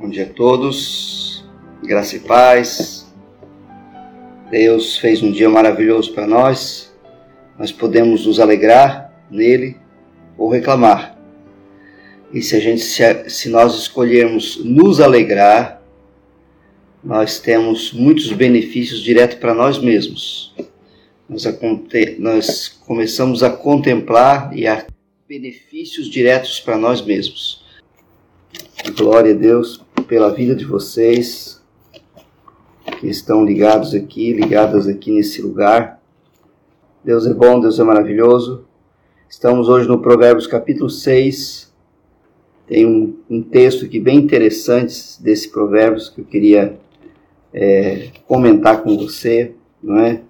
Bom dia a todos, graça e paz. Deus fez um dia maravilhoso para nós, nós podemos nos alegrar nele ou reclamar. E se a gente se, se nós escolhermos nos alegrar, nós temos muitos benefícios direto para nós mesmos. Nós, nós começamos a contemplar e a benefícios diretos para nós mesmos. Glória a Deus pela vida de vocês que estão ligados aqui, ligadas aqui nesse lugar. Deus é bom, Deus é maravilhoso. Estamos hoje no Provérbios capítulo 6. Tem um, um texto aqui bem interessante desse Provérbios que eu queria é, comentar com você, não é?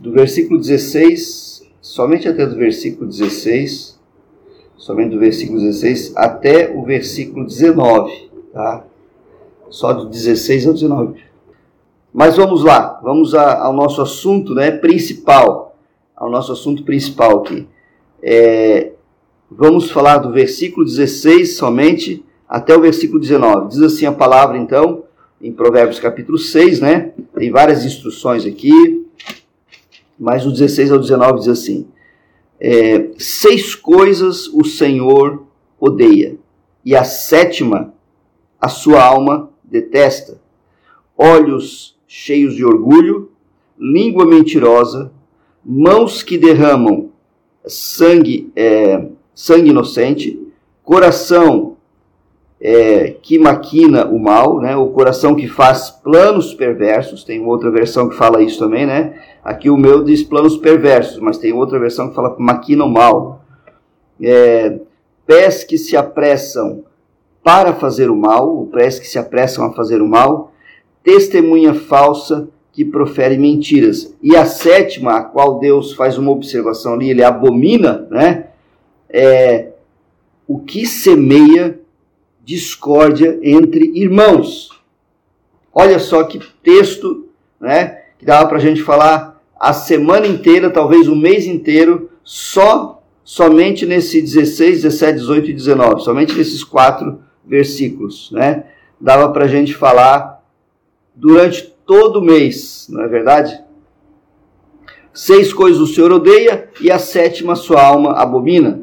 Do versículo 16, somente até do versículo 16, somente do versículo 16 até o versículo 19, tá? Só do 16 ao 19. Mas vamos lá, vamos a, ao nosso assunto né, principal, ao nosso assunto principal aqui. É, vamos falar do versículo 16 somente até o versículo 19. Diz assim a palavra, então, em Provérbios capítulo 6, né? Tem várias instruções aqui, mas o 16 ao 19 diz assim: é, Seis coisas o Senhor odeia, e a sétima a sua alma detesta: olhos cheios de orgulho, língua mentirosa, mãos que derramam sangue, é, sangue inocente, coração é, que maquina o mal, né? o coração que faz planos perversos, tem outra versão que fala isso também, né? Aqui o meu diz planos perversos, mas tem outra versão que fala maquina o mal. É, pés que se apressam para fazer o mal, pés que se apressam a fazer o mal, testemunha falsa que profere mentiras. E a sétima, a qual Deus faz uma observação ali, ele abomina, né? É o que semeia discórdia entre irmãos. Olha só que texto, né? Que dava para a gente falar a semana inteira, talvez o mês inteiro, só somente nesse 16, 17, 18 e 19, somente nesses quatro versículos, né? Dava para a gente falar durante todo o mês, não é verdade? Seis coisas o Senhor odeia e a sétima sua alma abomina.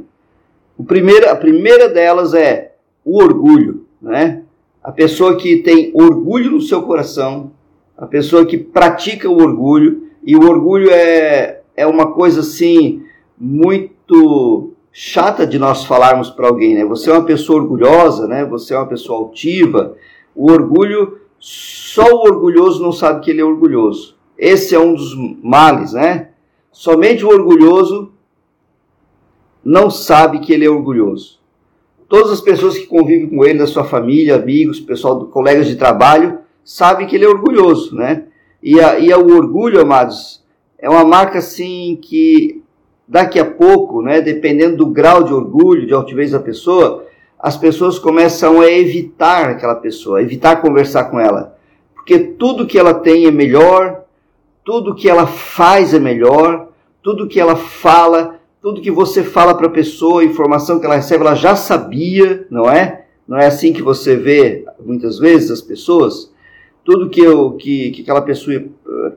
O primeiro, a primeira delas é o orgulho, né? A pessoa que tem orgulho no seu coração, a pessoa que pratica o orgulho, e o orgulho é, é uma coisa assim muito chata de nós falarmos para alguém, né? Você é uma pessoa orgulhosa, né? Você é uma pessoa altiva. O orgulho só o orgulhoso não sabe que ele é orgulhoso. Esse é um dos males, né? Somente o orgulhoso não sabe que ele é orgulhoso. Todas as pessoas que convivem com ele, da sua família, amigos, pessoal, colegas de trabalho, sabem que ele é orgulhoso, né? E, a, e a, o orgulho, amados, é uma marca assim que daqui a pouco, né, dependendo do grau de orgulho, de altivez da pessoa, as pessoas começam a evitar aquela pessoa, evitar conversar com ela. Porque tudo que ela tem é melhor, tudo que ela faz é melhor, tudo que ela fala, tudo que você fala para a pessoa, informação que ela recebe, ela já sabia, não é? Não é assim que você vê muitas vezes as pessoas? Tudo que, eu, que, que aquela pessoa,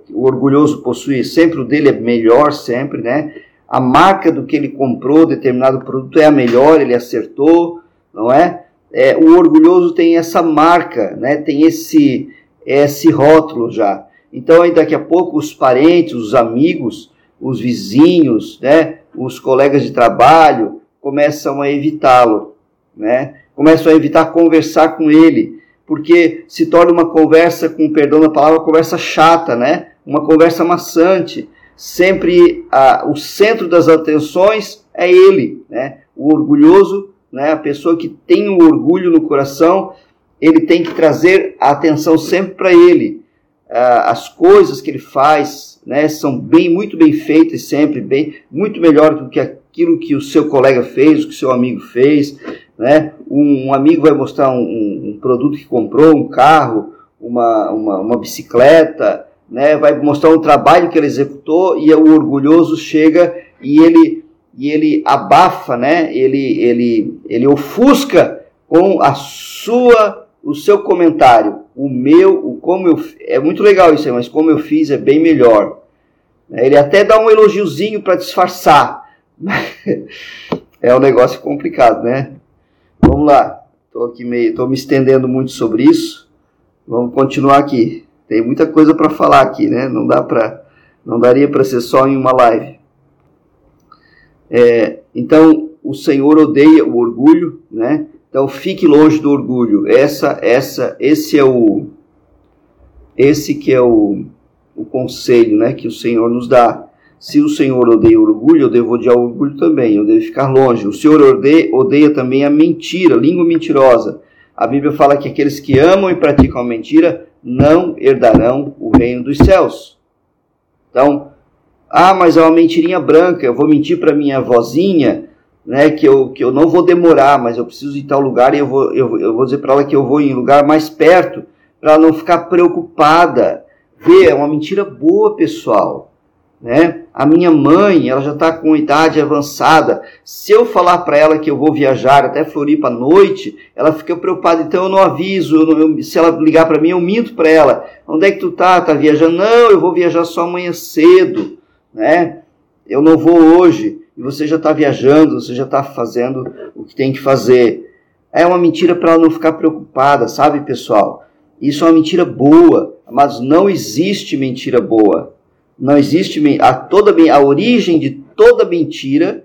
o orgulhoso possui, sempre o dele é melhor, sempre, né? A marca do que ele comprou, determinado produto é a melhor, ele acertou, não é? é o orgulhoso tem essa marca, né? tem esse, esse rótulo já. Então, aí daqui a pouco, os parentes, os amigos, os vizinhos, né? Os colegas de trabalho começam a evitá-lo, né? começam a evitar conversar com ele, porque se torna uma conversa, com perdão da palavra, conversa chata, né? uma conversa maçante. Sempre a, o centro das atenções é ele, né? o orgulhoso né? A pessoa que tem um orgulho no coração, ele tem que trazer a atenção sempre para ele. Ah, as coisas que ele faz, né, são bem, muito bem feitas sempre, bem, muito melhor do que aquilo que o seu colega fez, o que seu amigo fez, né? Um, amigo vai mostrar um, um, produto que comprou, um carro, uma, uma, uma bicicleta, né? Vai mostrar um trabalho que ele executou e o orgulhoso chega e ele e ele abafa, né? Ele, ele, ele ofusca com a sua, o seu comentário. O meu, o como eu, é muito legal isso aí, mas como eu fiz é bem melhor. Ele até dá um elogiozinho para disfarçar. é um negócio complicado, né? Vamos lá. Estou aqui meio, tô me estendendo muito sobre isso. Vamos continuar aqui. Tem muita coisa para falar aqui, né? Não dá para, não daria para ser só em uma live. É, então, o Senhor odeia o orgulho, né? Então, fique longe do orgulho. Essa, essa, esse é o, esse que é o, o conselho, né? Que o Senhor nos dá. Se o Senhor odeia o orgulho, eu devo odiar o orgulho também. Eu devo ficar longe. O Senhor odeia, odeia também a mentira, a língua mentirosa. A Bíblia fala que aqueles que amam e praticam a mentira não herdarão o reino dos céus. Então, ah, mas é uma mentirinha branca, eu vou mentir para minha vozinha, né, que eu, que eu não vou demorar, mas eu preciso ir tal lugar e eu vou, eu, eu vou dizer para ela que eu vou em lugar mais perto, para não ficar preocupada. Vê, é uma mentira boa, pessoal. Né? A minha mãe, ela já está com idade avançada. Se eu falar para ela que eu vou viajar até Floripa à noite, ela fica preocupada. Então eu não aviso. Eu não, eu, se ela ligar para mim, eu minto para ela. Onde é que tu tá? Tá viajando? Não, eu vou viajar só amanhã cedo né? Eu não vou hoje e você já está viajando, você já está fazendo o que tem que fazer. É uma mentira para ela não ficar preocupada, sabe, pessoal? Isso é uma mentira boa, mas não existe mentira boa. Não existe a toda a origem de toda mentira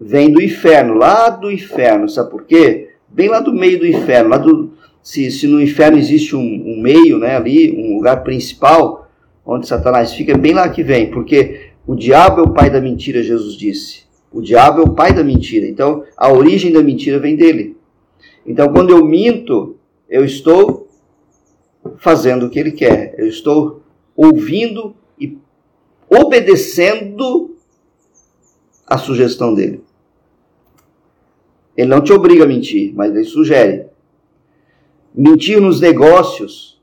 vem do inferno, lá do inferno, sabe por quê? Bem lá do meio do inferno, lá do se, se no inferno existe um, um meio, né, ali, um lugar principal onde Satanás fica, é bem lá que vem, porque o diabo é o pai da mentira, Jesus disse. O diabo é o pai da mentira. Então, a origem da mentira vem dele. Então, quando eu minto, eu estou fazendo o que ele quer. Eu estou ouvindo e obedecendo a sugestão dele. Ele não te obriga a mentir, mas ele sugere. Mentir nos negócios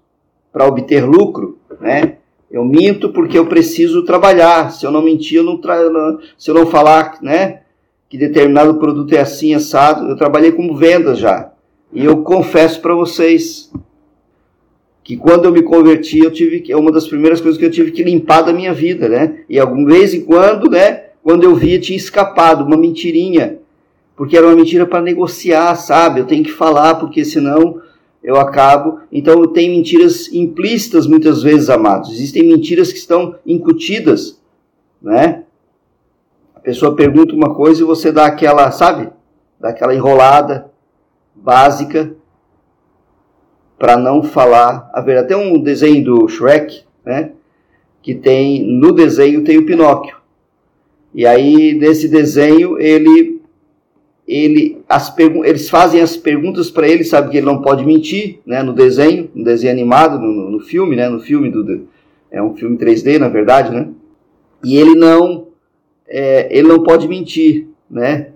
para obter lucro, né? Eu minto porque eu preciso trabalhar. Se eu não mentir, eu não tra... se eu não falar, né, que determinado produto é assim assado, eu trabalhei como vendas já. E eu confesso para vocês que quando eu me converti, eu tive que é uma das primeiras coisas que eu tive que limpar da minha vida, né? E alguma vez em quando, né, quando eu via tinha escapado uma mentirinha, porque era uma mentira para negociar, sabe? Eu tenho que falar porque senão eu acabo. Então, tem mentiras implícitas muitas vezes, amados. Existem mentiras que estão incutidas, né? A pessoa pergunta uma coisa e você dá aquela, sabe? Dá aquela enrolada básica para não falar a verdade. Tem um desenho do Shrek, né? Que tem, no desenho tem o Pinóquio. E aí, nesse desenho, ele ele, as eles fazem as perguntas para ele, sabe que ele não pode mentir, né, no desenho, no desenho animado, no, no filme, né, no filme do, é um filme 3D, na verdade, né, e ele não, é, ele não pode mentir, né,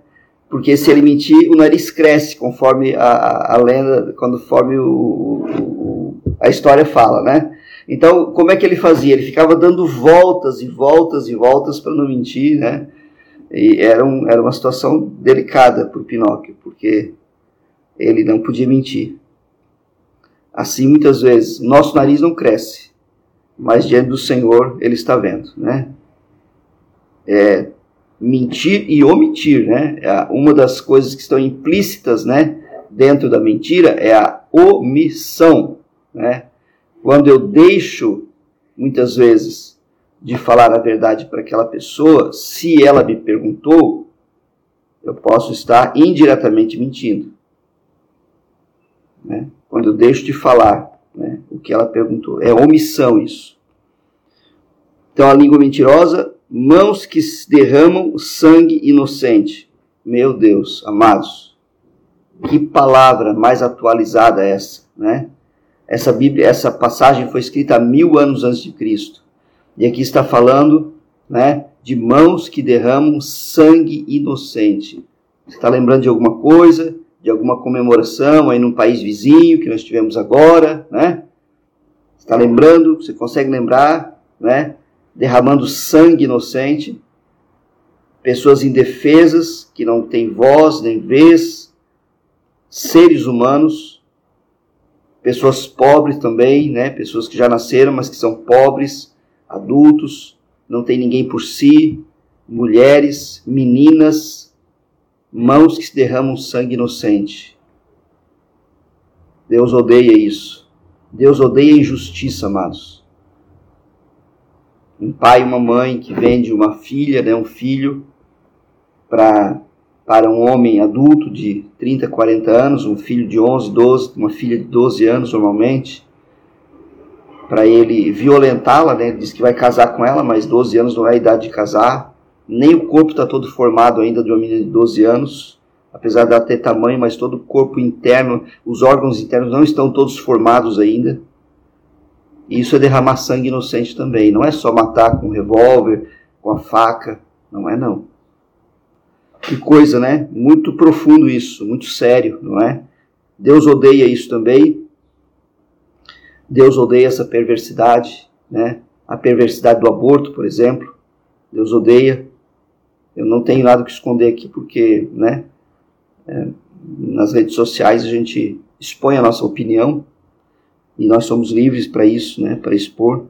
porque se ele mentir, o nariz cresce, conforme a, a, a lenda, conforme o, o, a história fala, né, então, como é que ele fazia? Ele ficava dando voltas e voltas e voltas para não mentir, né, e era, um, era uma situação delicada para o Pinóquio, porque ele não podia mentir. Assim, muitas vezes, nosso nariz não cresce, mas diante do Senhor ele está vendo, né? É, mentir e omitir, né? É uma das coisas que estão implícitas, né? Dentro da mentira é a omissão, né? Quando eu deixo, muitas vezes, de falar a verdade para aquela pessoa, se ela me perguntou, eu posso estar indiretamente mentindo. Né? Quando eu deixo de falar né, o que ela perguntou. É omissão isso. Então a língua mentirosa, mãos que derramam sangue inocente. Meu Deus, amados, que palavra mais atualizada é essa, né? Essa Bíblia, essa passagem foi escrita há mil anos antes de Cristo. E aqui está falando né, de mãos que derramam sangue inocente. Você está lembrando de alguma coisa, de alguma comemoração aí num país vizinho que nós tivemos agora, né? Está lembrando? Você consegue lembrar, né? Derramando sangue inocente. pessoas indefesas, que não têm voz nem vez, seres humanos, pessoas pobres também, né? pessoas que já nasceram, mas que são pobres, adultos, não tem ninguém por si, mulheres, meninas, mãos que se derramam sangue inocente. Deus odeia isso. Deus odeia injustiça, amados. Um pai e uma mãe que vende uma filha, né, um filho, pra, para um homem adulto de 30, 40 anos, um filho de 11, 12, uma filha de 12 anos normalmente, para ele violentá-la, né? Diz que vai casar com ela, mas 12 anos não é a idade de casar. Nem o corpo está todo formado ainda de uma menina de 12 anos, apesar de ela ter tamanho, mas todo o corpo interno, os órgãos internos não estão todos formados ainda. E isso é derramar sangue inocente também. Não é só matar com um revólver, com a faca. Não é não. Que coisa, né? Muito profundo isso, muito sério, não é? Deus odeia isso também. Deus odeia essa perversidade, né? A perversidade do aborto, por exemplo. Deus odeia. Eu não tenho nada que esconder aqui porque, né? É, nas redes sociais a gente expõe a nossa opinião e nós somos livres para isso, né? Para expor.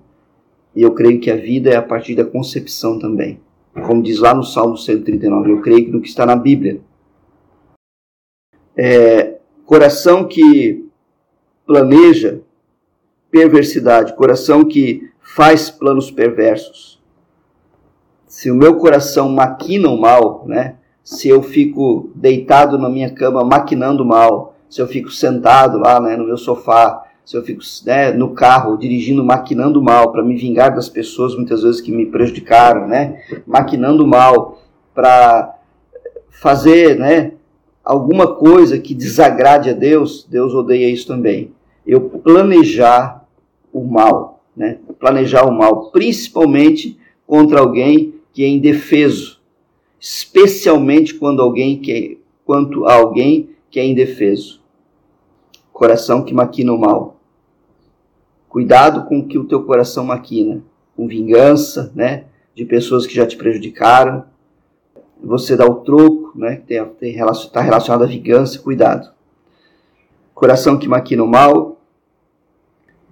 E eu creio que a vida é a partir da concepção também. Como diz lá no Salmo 139, eu creio no que está na Bíblia. É, coração que planeja perversidade, coração que faz planos perversos. Se o meu coração maquina o mal, né? Se eu fico deitado na minha cama maquinando mal, se eu fico sentado lá né, no meu sofá, se eu fico né, no carro dirigindo, maquinando mal para me vingar das pessoas muitas vezes que me prejudicaram, né? Maquinando mal para fazer, né? Alguma coisa que desagrade a Deus, Deus odeia isso também. Eu planejar o mal, né? planejar o mal, principalmente contra alguém que é indefeso, especialmente quando alguém que é, quanto a alguém que é indefeso. Coração que maquina o mal. Cuidado com o que o teu coração maquina, com vingança, né, de pessoas que já te prejudicaram. Você dá o troco, né, está relacionado à vingança, cuidado. Coração que maquina o mal,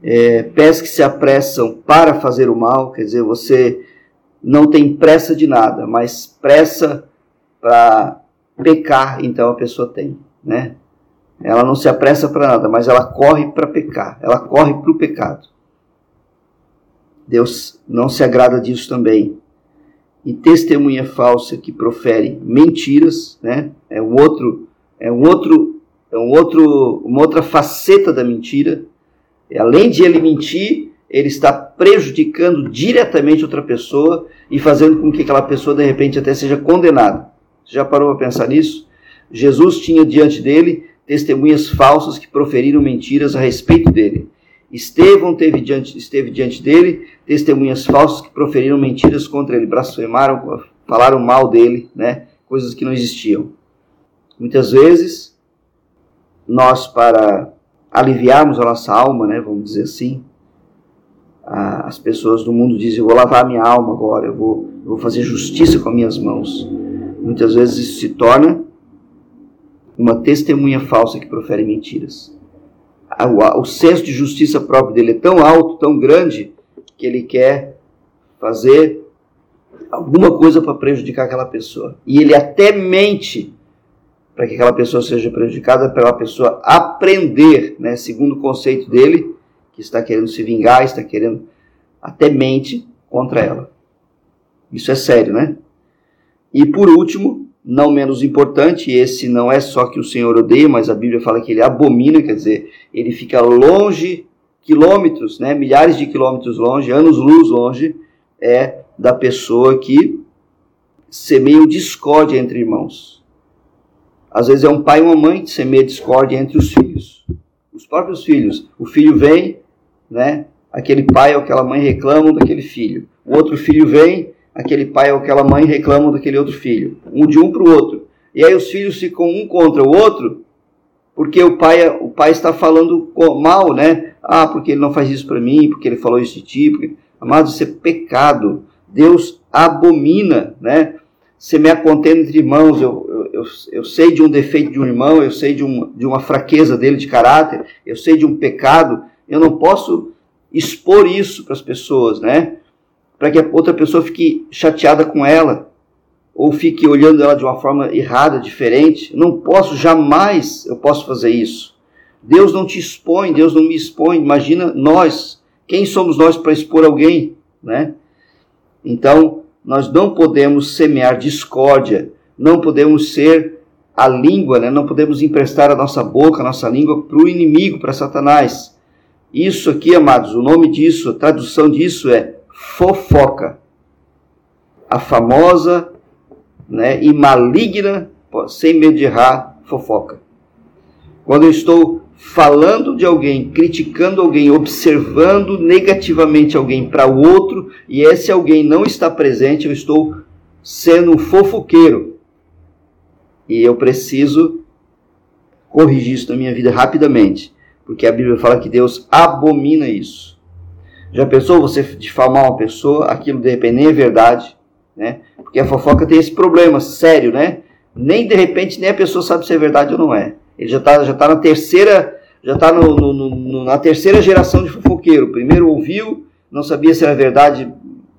é, pés que se apressam para fazer o mal, quer dizer, você não tem pressa de nada, mas pressa para pecar, então a pessoa tem, né? Ela não se apressa para nada, mas ela corre para pecar, ela corre para o pecado. Deus não se agrada disso também. E testemunha falsa que profere mentiras, né? É um outro, é um outro, é um outro, uma outra faceta da mentira Além de ele mentir, ele está prejudicando diretamente outra pessoa e fazendo com que aquela pessoa de repente até seja condenada. Você já parou para pensar nisso? Jesus tinha diante dele testemunhas falsas que proferiram mentiras a respeito dele. Estevão teve diante, esteve diante dele testemunhas falsas que proferiram mentiras contra ele, blasfemaram, falaram mal dele, né? coisas que não existiam. Muitas vezes, nós, para aliviarmos a nossa alma, né, vamos dizer assim. As pessoas do mundo dizem: Eu vou lavar minha alma agora, eu vou, eu vou fazer justiça com as minhas mãos. Muitas vezes isso se torna uma testemunha falsa que profere mentiras. O, o senso de justiça próprio dele é tão alto, tão grande, que ele quer fazer alguma coisa para prejudicar aquela pessoa. E ele até mente para que aquela pessoa seja prejudicada, para a pessoa aprender, né, segundo o conceito dele, que está querendo se vingar, está querendo até mente contra ela. Isso é sério, né? E por último, não menos importante, esse não é só que o Senhor odeia, mas a Bíblia fala que ele abomina, quer dizer, ele fica longe, quilômetros, né, milhares de quilômetros longe, anos-luz longe, é da pessoa que semeia o discórdia entre irmãos. Às vezes é um pai e uma mãe que semeia discórdia entre os filhos. Os próprios filhos. O filho vem, né? Aquele pai ou aquela mãe reclamam daquele filho. O outro filho vem, aquele pai ou aquela mãe reclamam daquele outro filho. Um de um para o outro. E aí os filhos ficam um contra o outro, porque o pai, o pai está falando mal, né? Ah, porque ele não faz isso para mim, porque ele falou isso de ti. Porque... Amado, isso é pecado. Deus abomina, né? Semear contenda entre irmãos, eu, eu, eu, sei de um defeito de um irmão, eu sei de, um, de uma fraqueza dele de caráter, eu sei de um pecado, eu não posso expor isso para as pessoas, né? Para que a outra pessoa fique chateada com ela, ou fique olhando ela de uma forma errada, diferente. Não posso, jamais eu posso fazer isso. Deus não te expõe, Deus não me expõe. Imagina nós, quem somos nós para expor alguém, né? Então, nós não podemos semear discórdia, não podemos ser a língua, né? não podemos emprestar a nossa boca, a nossa língua para o inimigo, para Satanás. Isso aqui, amados, o nome disso, a tradução disso é fofoca. A famosa né, e maligna, sem medo de errar, fofoca. Quando eu estou falando de alguém, criticando alguém, observando negativamente alguém para o outro e esse alguém não está presente, eu estou sendo um fofoqueiro. E eu preciso corrigir isso na minha vida rapidamente, porque a Bíblia fala que Deus abomina isso. Já pensou você difamar uma pessoa, aquilo de repente nem é verdade, né? Porque a fofoca tem esse problema sério, né? Nem de repente nem a pessoa sabe se é verdade ou não é. Ele já está já tá na terceira já está na terceira geração de fofoqueiro. O primeiro ouviu, não sabia se era verdade,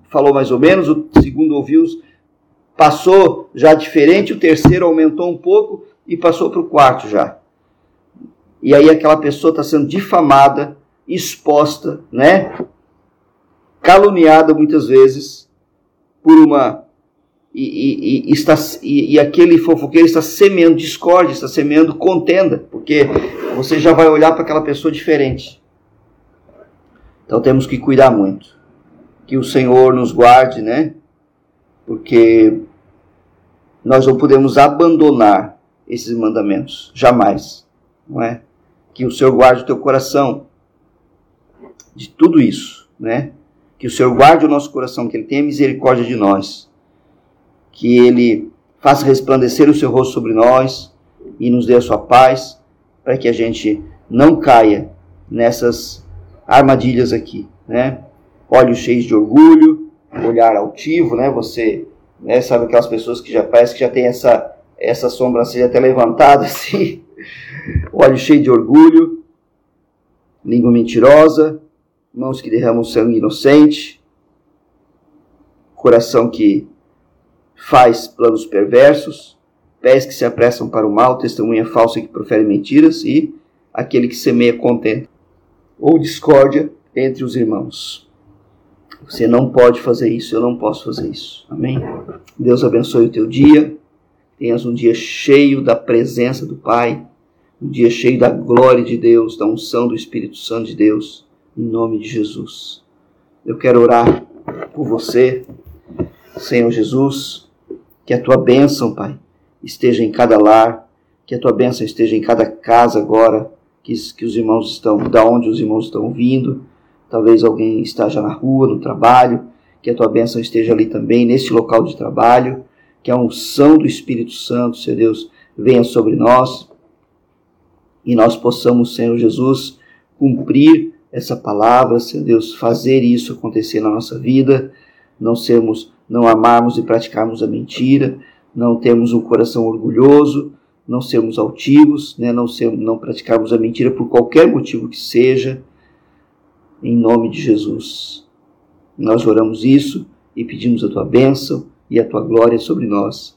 falou mais ou menos. O segundo ouviu, passou já diferente. O terceiro aumentou um pouco e passou para o quarto já. E aí aquela pessoa está sendo difamada, exposta, né? caluniada muitas vezes por uma e, e, está, e, e aquele fofoqueiro está semeando discórdia, está semeando contenda, porque você já vai olhar para aquela pessoa diferente. Então temos que cuidar muito. Que o Senhor nos guarde, né? Porque nós não podemos abandonar esses mandamentos, jamais, não é? Que o Senhor guarde o teu coração de tudo isso, né? Que o Senhor guarde o nosso coração, que Ele tenha misericórdia de nós que Ele faça resplandecer o seu rosto sobre nós e nos dê a sua paz, para que a gente não caia nessas armadilhas aqui, né? Olhos cheios de orgulho, olhar altivo, né? Você né, sabe aquelas pessoas que já parece que já tem essa essa sobrancelha até levantada assim, olhos cheios de orgulho, língua mentirosa, mãos que derramam sangue inocente, coração que faz planos perversos, pés que se apressam para o mal, testemunha falsa que profere mentiras e aquele que semeia contento ou discórdia entre os irmãos. Você não pode fazer isso, eu não posso fazer isso. Amém? Deus abençoe o teu dia. Tenhas um dia cheio da presença do Pai, um dia cheio da glória de Deus, da unção do Espírito Santo de Deus, em nome de Jesus. Eu quero orar por você, Senhor Jesus que a tua bênção, Pai, esteja em cada lar, que a tua bênção esteja em cada casa agora, que, que os irmãos estão, da onde os irmãos estão vindo. Talvez alguém esteja na rua, no trabalho, que a tua bênção esteja ali também, nesse local de trabalho, que a unção do Espírito Santo, Senhor Deus, venha sobre nós. E nós possamos, Senhor Jesus, cumprir essa palavra, Senhor Deus, fazer isso acontecer na nossa vida, não sermos não amarmos e praticarmos a mentira, não termos um coração orgulhoso, não sermos altivos, né? não, ser, não praticarmos a mentira por qualquer motivo que seja, em nome de Jesus. Nós oramos isso e pedimos a tua bênção e a tua glória sobre nós.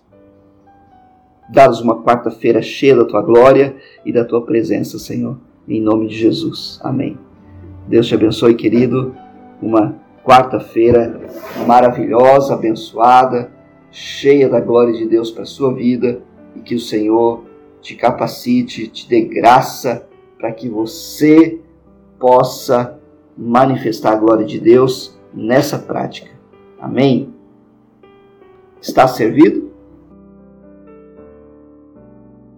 Dá-nos uma quarta-feira cheia da tua glória e da tua presença, Senhor, em nome de Jesus. Amém. Deus te abençoe, querido. Uma quarta-feira maravilhosa, abençoada, cheia da glória de Deus para a sua vida e que o Senhor te capacite, te dê graça para que você possa manifestar a glória de Deus nessa prática. Amém? Está servido?